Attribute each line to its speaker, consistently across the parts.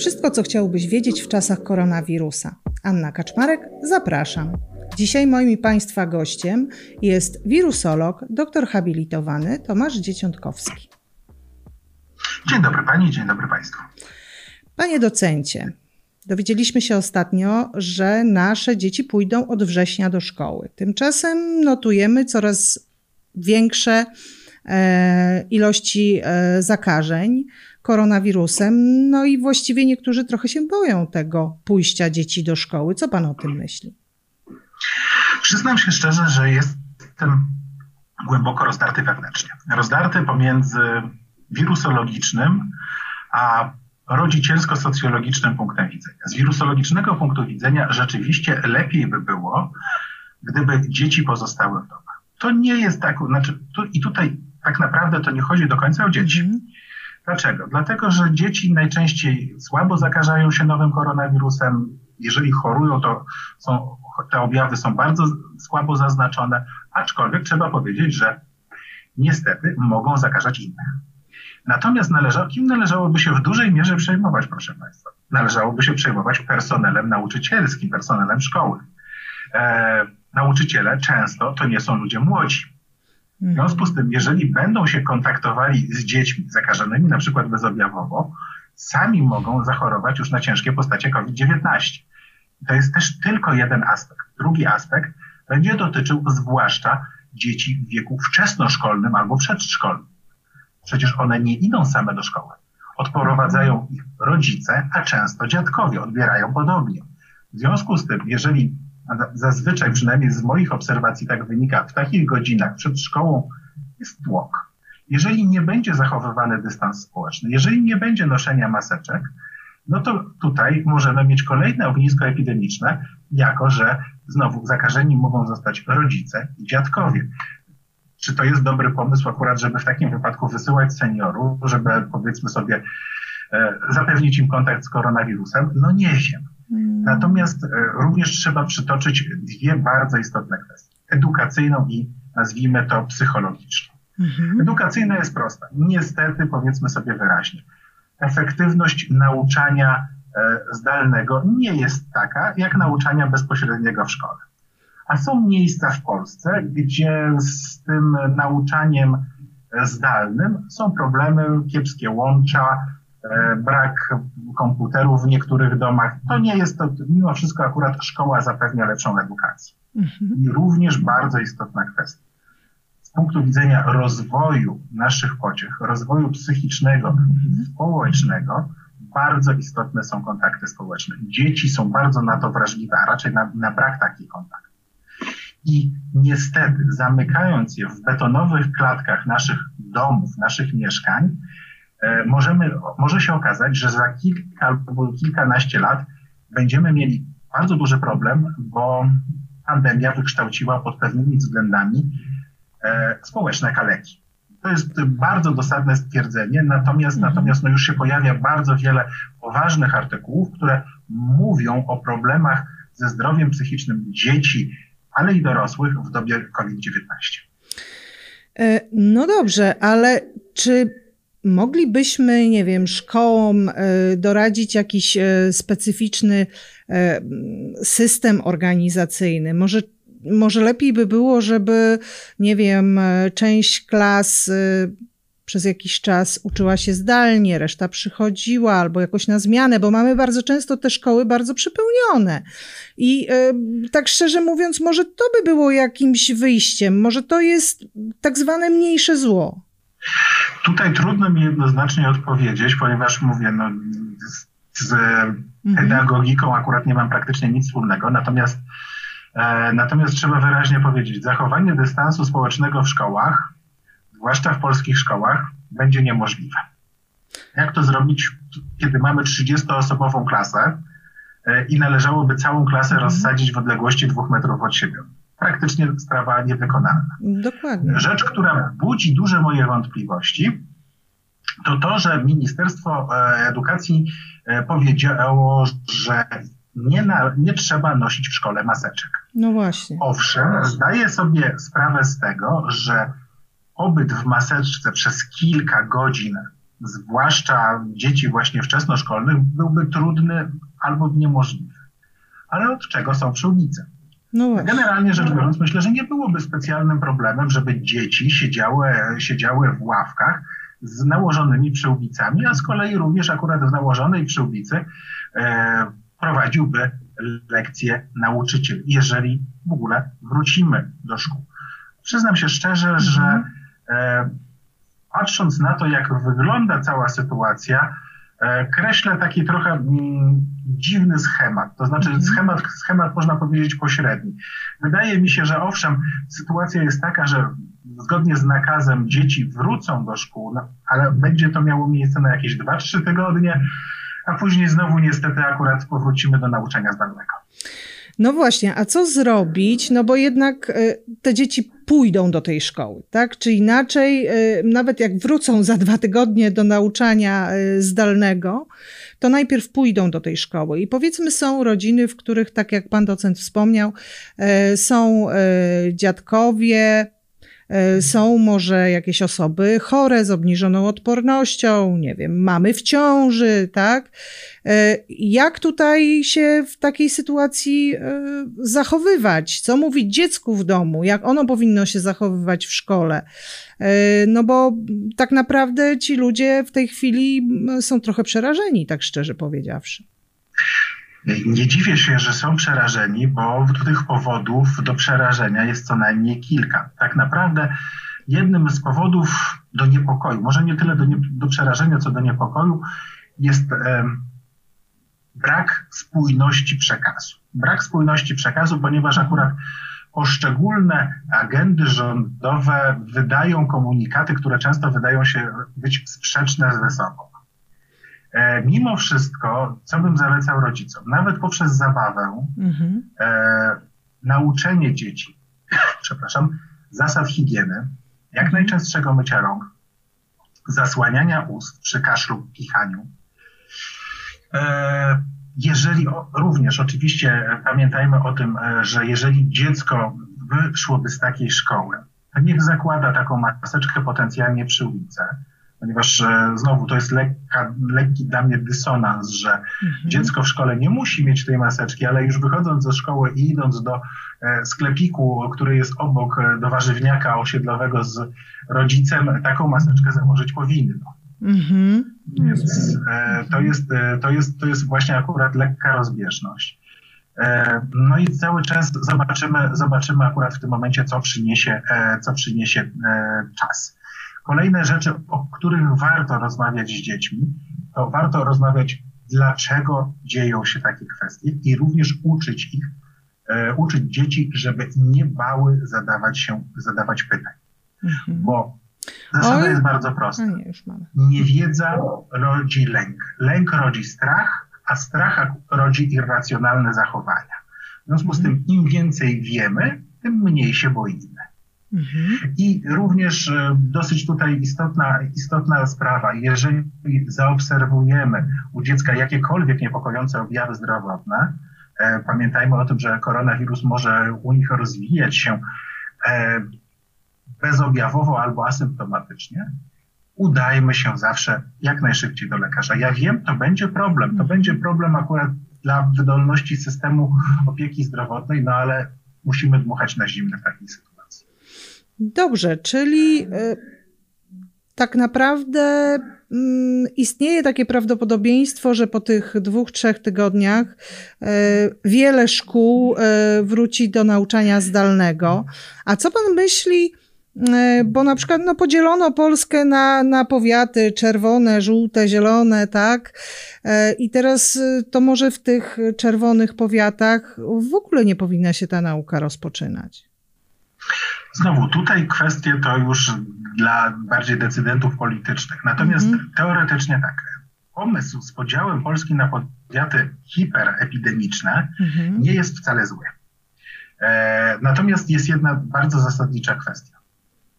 Speaker 1: Wszystko, co chciałbyś wiedzieć w czasach koronawirusa. Anna Kaczmarek, zapraszam. Dzisiaj moim i Państwa gościem jest wirusolog, doktor habilitowany Tomasz Dzieciątkowski.
Speaker 2: Dzień dobry Pani, dzień dobry Państwu.
Speaker 1: Panie docencie, dowiedzieliśmy się ostatnio, że nasze dzieci pójdą od września do szkoły. Tymczasem notujemy coraz większe e, ilości e, zakażeń koronawirusem. No i właściwie niektórzy trochę się boją tego pójścia dzieci do szkoły. Co pan o tym myśli?
Speaker 2: Przyznam się szczerze, że jestem głęboko rozdarty wewnętrznie. Rozdarty pomiędzy wirusologicznym a rodzicielsko-socjologicznym punktem widzenia. Z wirusologicznego punktu widzenia rzeczywiście lepiej by było, gdyby dzieci pozostały w domach. To nie jest tak, znaczy, tu, i tutaj tak naprawdę to nie chodzi do końca o dzieci. Mm. Dlaczego? Dlatego, że dzieci najczęściej słabo zakażają się nowym koronawirusem. Jeżeli chorują, to są, te objawy są bardzo słabo zaznaczone, aczkolwiek trzeba powiedzieć, że niestety mogą zakażać innych. Natomiast należało, kim należałoby się w dużej mierze przejmować, proszę Państwa? Należałoby się przejmować personelem nauczycielskim, personelem szkoły. E, nauczyciele często to nie są ludzie młodzi. W związku z tym, jeżeli będą się kontaktowali z dziećmi zakażonymi na przykład bezobjawowo, sami mogą zachorować już na ciężkie postacie COVID-19. To jest też tylko jeden aspekt. Drugi aspekt będzie dotyczył zwłaszcza dzieci w wieku wczesnoszkolnym albo przedszkolnym. Przecież one nie idą same do szkoły. Odprowadzają ich rodzice, a często dziadkowie odbierają podobnie. W związku z tym, jeżeli zazwyczaj, przynajmniej z moich obserwacji tak wynika, w takich godzinach przed szkołą jest tłok. Jeżeli nie będzie zachowywany dystans społeczny, jeżeli nie będzie noszenia maseczek, no to tutaj możemy mieć kolejne ognisko epidemiczne, jako że znowu zakażeni mogą zostać rodzice i dziadkowie. Czy to jest dobry pomysł akurat, żeby w takim wypadku wysyłać seniorów, żeby powiedzmy sobie e, zapewnić im kontakt z koronawirusem? No nie wiem. Mm. Natomiast e, również trzeba przytoczyć dwie bardzo istotne kwestie. Edukacyjną i nazwijmy to psychologiczną. Mhm. Edukacyjna jest prosta. Niestety, powiedzmy sobie wyraźnie, efektywność nauczania e, zdalnego nie jest taka, jak nauczania bezpośredniego w szkole. A są miejsca w Polsce, gdzie z tym nauczaniem zdalnym są problemy, kiepskie łącza, E, brak komputerów w niektórych domach. To nie jest to, mimo wszystko akurat szkoła zapewnia lepszą edukację. Mhm. I również bardzo istotna kwestia. Z punktu widzenia rozwoju naszych pociech, rozwoju psychicznego, mhm. społecznego, bardzo istotne są kontakty społeczne. Dzieci są bardzo na to wrażliwe, a raczej na, na brak takich kontaktów. I niestety, zamykając je w betonowych klatkach naszych domów, naszych mieszkań, E, możemy, może się okazać, że za kilka albo kilkanaście lat będziemy mieli bardzo duży problem, bo pandemia wykształciła pod pewnymi względami e, społeczne kaleki. To jest bardzo dosadne stwierdzenie, natomiast, mhm. natomiast no już się pojawia bardzo wiele poważnych artykułów, które mówią o problemach ze zdrowiem psychicznym dzieci, ale i dorosłych w dobie COVID-19.
Speaker 1: E, no dobrze, ale czy Moglibyśmy, nie wiem, szkołom e, doradzić jakiś e, specyficzny e, system organizacyjny. Może, może lepiej by było, żeby, nie wiem, część klas przez jakiś czas uczyła się zdalnie, reszta przychodziła albo jakoś na zmianę, bo mamy bardzo często te szkoły bardzo przepełnione. I tak szczerze mówiąc, może to by było jakimś wyjściem, może to jest tak zwane mniejsze zło.
Speaker 2: Tutaj trudno mi jednoznacznie odpowiedzieć, ponieważ mówię, no, z, z mhm. pedagogiką akurat nie mam praktycznie nic wspólnego, natomiast, e, natomiast trzeba wyraźnie powiedzieć, zachowanie dystansu społecznego w szkołach, zwłaszcza w polskich szkołach, będzie niemożliwe. Jak to zrobić, kiedy mamy 30-osobową klasę e, i należałoby całą klasę mhm. rozsadzić w odległości dwóch metrów od siebie? Praktycznie sprawa niewykonalna.
Speaker 1: Dokładnie.
Speaker 2: Rzecz, która budzi duże moje wątpliwości, to to, że Ministerstwo e, Edukacji e, powiedziało, że nie, na, nie trzeba nosić w szkole maseczek.
Speaker 1: No właśnie.
Speaker 2: Owszem, zdaję sobie sprawę z tego, że pobyt w maseczce przez kilka godzin zwłaszcza dzieci właśnie wczesnoszkolnych, byłby trudny albo niemożliwy. Ale od czego są przyłbice? No Generalnie rzecz biorąc, myślę, że nie byłoby specjalnym problemem, żeby dzieci siedziały, siedziały w ławkach z nałożonymi przyłbicami, a z kolei również akurat w nałożonej przyłbicy e, prowadziłby lekcje nauczyciel, jeżeli w ogóle wrócimy do szkół. Przyznam się szczerze, mhm. że e, patrząc na to, jak wygląda cała sytuacja, kreślę taki trochę mm, dziwny schemat. To znaczy mhm. schemat, schemat można powiedzieć pośredni. Wydaje mi się, że owszem, sytuacja jest taka, że zgodnie z nakazem dzieci wrócą do szkół, no, ale będzie to miało miejsce na jakieś 2-3 tygodnie, a później znowu niestety akurat powrócimy do nauczania zdalnego.
Speaker 1: No właśnie, a co zrobić? No bo jednak y, te dzieci pójdą do tej szkoły, tak? Czy inaczej, y, nawet jak wrócą za dwa tygodnie do nauczania y, zdalnego, to najpierw pójdą do tej szkoły. I powiedzmy, są rodziny, w których, tak jak pan docent wspomniał, są dziadkowie, E, są może jakieś osoby chore z obniżoną odpornością, nie wiem, mamy w ciąży, tak? E, jak tutaj się w takiej sytuacji e, zachowywać? Co mówić dziecku w domu? Jak ono powinno się zachowywać w szkole? No bo tak naprawdę ci ludzie w tej chwili są trochę przerażeni, tak szczerze powiedziawszy.
Speaker 2: Nie dziwię się, że są przerażeni, bo tych powodów do przerażenia jest co najmniej kilka. Tak naprawdę jednym z powodów do niepokoju, może nie tyle do, nie, do przerażenia, co do niepokoju, jest e, brak spójności przekazu. Brak spójności przekazu, ponieważ akurat poszczególne agendy rządowe wydają komunikaty, które często wydają się być sprzeczne ze sobą. E, mimo wszystko, co bym zalecał rodzicom, nawet poprzez zabawę, mhm. e, nauczenie dzieci, przepraszam, zasad higieny, jak mhm. najczęstszego mycia rąk, zasłaniania ust przy kaszlu, kichaniu. E, jeżeli również, oczywiście pamiętajmy o tym, że jeżeli dziecko wyszłoby z takiej szkoły, to niech zakłada taką maseczkę potencjalnie przy ulicy, ponieważ e, znowu to jest lekka, lekki dla mnie dysonans, że mhm. dziecko w szkole nie musi mieć tej maseczki, ale już wychodząc ze szkoły i idąc do e, sklepiku, który jest obok, e, do warzywniaka osiedlowego z rodzicem, taką maseczkę założyć powinno. Mhm. Więc to, jest, to, jest, to jest właśnie akurat lekka rozbieżność. No i cały czas zobaczymy, zobaczymy akurat w tym momencie, co przyniesie, co przyniesie czas. Kolejne rzeczy, o których warto rozmawiać z dziećmi, to warto rozmawiać, dlaczego dzieją się takie kwestie i również uczyć ich, e, uczyć dzieci, żeby nie bały zadawać się, zadawać pytań. Mhm. Bo zasada Oj. jest bardzo prosta. Nie, Niewiedza rodzi lęk. Lęk rodzi strach, a strach rodzi irracjonalne zachowania. W związku z tym, im więcej wiemy, tym mniej się boimy. Mhm. I również e, dosyć tutaj istotna, istotna sprawa, jeżeli zaobserwujemy u dziecka jakiekolwiek niepokojące objawy zdrowotne, e, pamiętajmy o tym, że koronawirus może u nich rozwijać się e, bezobjawowo albo asymptomatycznie, udajmy się zawsze jak najszybciej do lekarza. Ja wiem, to będzie problem. To mhm. będzie problem akurat dla wydolności systemu opieki zdrowotnej, no ale musimy dmuchać na zimne w takiej sytuacji.
Speaker 1: Dobrze, czyli e, tak naprawdę mm, istnieje takie prawdopodobieństwo, że po tych dwóch, trzech tygodniach e, wiele szkół e, wróci do nauczania zdalnego. A co pan myśli? Bo na przykład no, podzielono Polskę na, na powiaty czerwone, żółte, zielone, tak? I teraz to może w tych czerwonych powiatach w ogóle nie powinna się ta nauka rozpoczynać.
Speaker 2: Znowu, tutaj kwestie to już dla bardziej decydentów politycznych. Natomiast mm. teoretycznie tak, pomysł z podziałem Polski na powiaty hiperepidemiczne mm. nie jest wcale zły. E, natomiast jest jedna bardzo zasadnicza kwestia.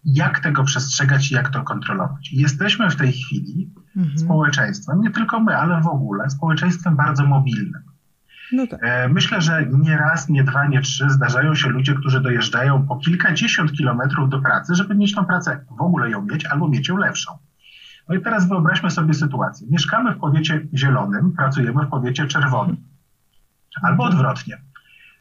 Speaker 2: Jak tego przestrzegać i jak to kontrolować? Jesteśmy w tej chwili mm. społeczeństwem, nie tylko my, ale w ogóle, społeczeństwem bardzo mobilnym. No tak. E, myślę, że nie raz, nie dwa, nie trzy zdarzają się ludzie, którzy dojeżdżają po kilkadziesiąt kilometrów do pracy, żeby mieć tą pracę, w ogóle ją mieć albo mieć ją lepszą. No i teraz wyobraźmy sobie sytuację. Mieszkamy w powiecie zielonym, pracujemy w powiecie czerwonym. Albo odwrotnie.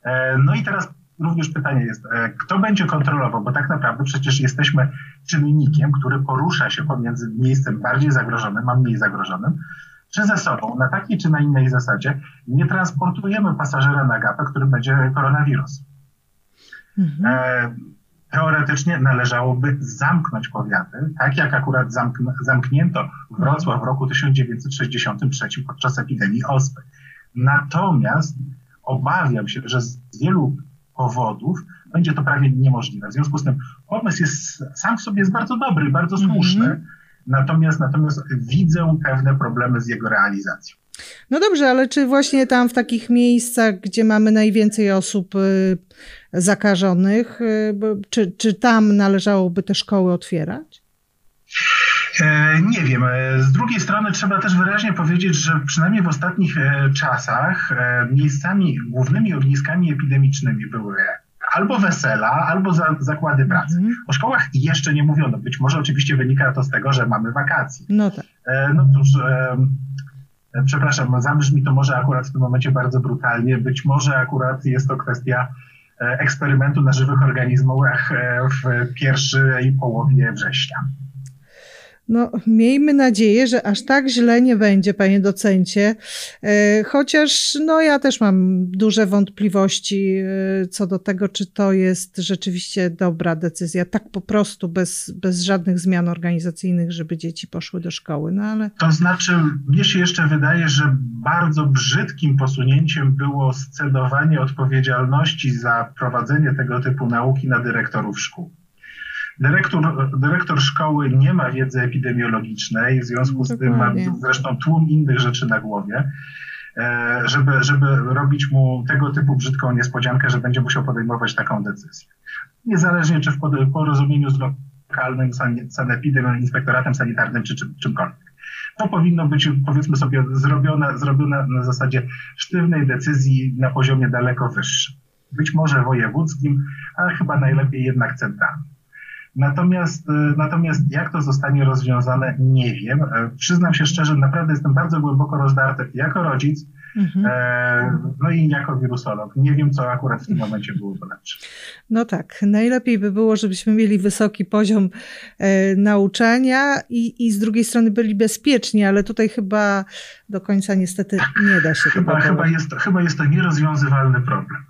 Speaker 2: E, no i teraz również pytanie jest, e, kto będzie kontrolował, bo tak naprawdę przecież jesteśmy czynnikiem, który porusza się pomiędzy miejscem bardziej zagrożonym a mniej zagrożonym, czy ze sobą, na takiej czy na innej zasadzie, nie transportujemy pasażera na gapę, który będzie koronawirus. Mhm. E, teoretycznie należałoby zamknąć powiaty, tak jak akurat zamknięto Wrocław w roku 1963 podczas epidemii ospy. Natomiast obawiam się, że z wielu powodów będzie to prawie niemożliwe. W związku z tym pomysł jest sam w sobie jest bardzo dobry, bardzo słuszny, -hmm. Natomiast, natomiast widzę pewne problemy z jego realizacją.
Speaker 1: No dobrze, ale czy właśnie tam w takich miejscach, gdzie mamy najwięcej osób y, zakażonych, y, czy, czy tam należałoby te szkoły otwierać?
Speaker 2: E, nie wiem. E, z drugiej strony trzeba też wyraźnie powiedzieć, że przynajmniej w ostatnich e, czasach miejscami, głównymi ogniskami epidemicznymi były albo wesela, albo za, zakłady pracy. Mhm. O szkołach jeszcze nie mówiono. Być może oczywiście wynika to z tego, że mamy wakacje.
Speaker 1: No tak.
Speaker 2: No cóż, przepraszam, zabrzmi to może akurat w tym momencie bardzo brutalnie. Być może akurat jest to kwestia eksperymentu na żywych organizmach w pierwszej połowie września.
Speaker 1: No, miejmy nadzieję, że aż tak źle nie będzie, panie docencie. E, chociaż, no, ja też mam duże wątpliwości e, co do tego, czy to jest rzeczywiście dobra decyzja, tak po prostu, bez, bez żadnych zmian organizacyjnych, żeby dzieci poszły do szkoły. No, ale...
Speaker 2: To znaczy, mnie się jeszcze wydaje, że bardzo brzydkim posunięciem było scedowanie odpowiedzialności za prowadzenie tego typu nauki na dyrektorów szkół. Dyrektor, dyrektor szkoły nie ma wiedzy epidemiologicznej, w związku z tym ma zresztą tłum innych rzeczy na głowie, e, żeby, żeby robić mu tego typu brzydką niespodziankę, że będzie musiał podejmować taką decyzję. Niezależnie czy w porozumieniu z lokalnym sanepidem, inspektoratem sanitarnym czy czym, czymkolwiek. To powinno być, powiedzmy sobie, zrobione, zrobione na zasadzie sztywnej decyzji na poziomie daleko wyższym. Być może wojewódzkim, ale chyba najlepiej jednak centralnym. Natomiast, e, natomiast jak to zostanie rozwiązane, nie wiem. E, przyznam się szczerze, naprawdę jestem bardzo głęboko rozdarty jako rodzic, mhm. e, no i jako wirusolog. Nie wiem, co akurat w tym momencie byłoby lepsze.
Speaker 1: No tak, najlepiej by było, żebyśmy mieli wysoki poziom nauczania i, i z drugiej strony byli bezpieczni, ale tutaj chyba do końca niestety nie da się
Speaker 2: chyba,
Speaker 1: tego
Speaker 2: chyba jest, chyba jest to nierozwiązywalny problem.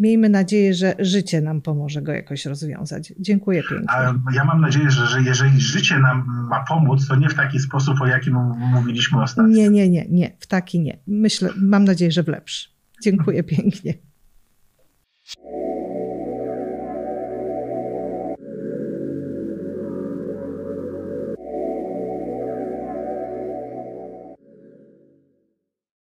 Speaker 1: Miejmy nadzieję, że życie nam pomoże go jakoś rozwiązać. Dziękuję pięknie. A
Speaker 2: ja mam nadzieję, że, że jeżeli życie nam ma pomóc, to nie w taki sposób, o jakim mówiliśmy ostatnio.
Speaker 1: Nie, nie, nie, nie, w taki nie. Myślę, mam nadzieję, że w lepszy. Dziękuję pięknie.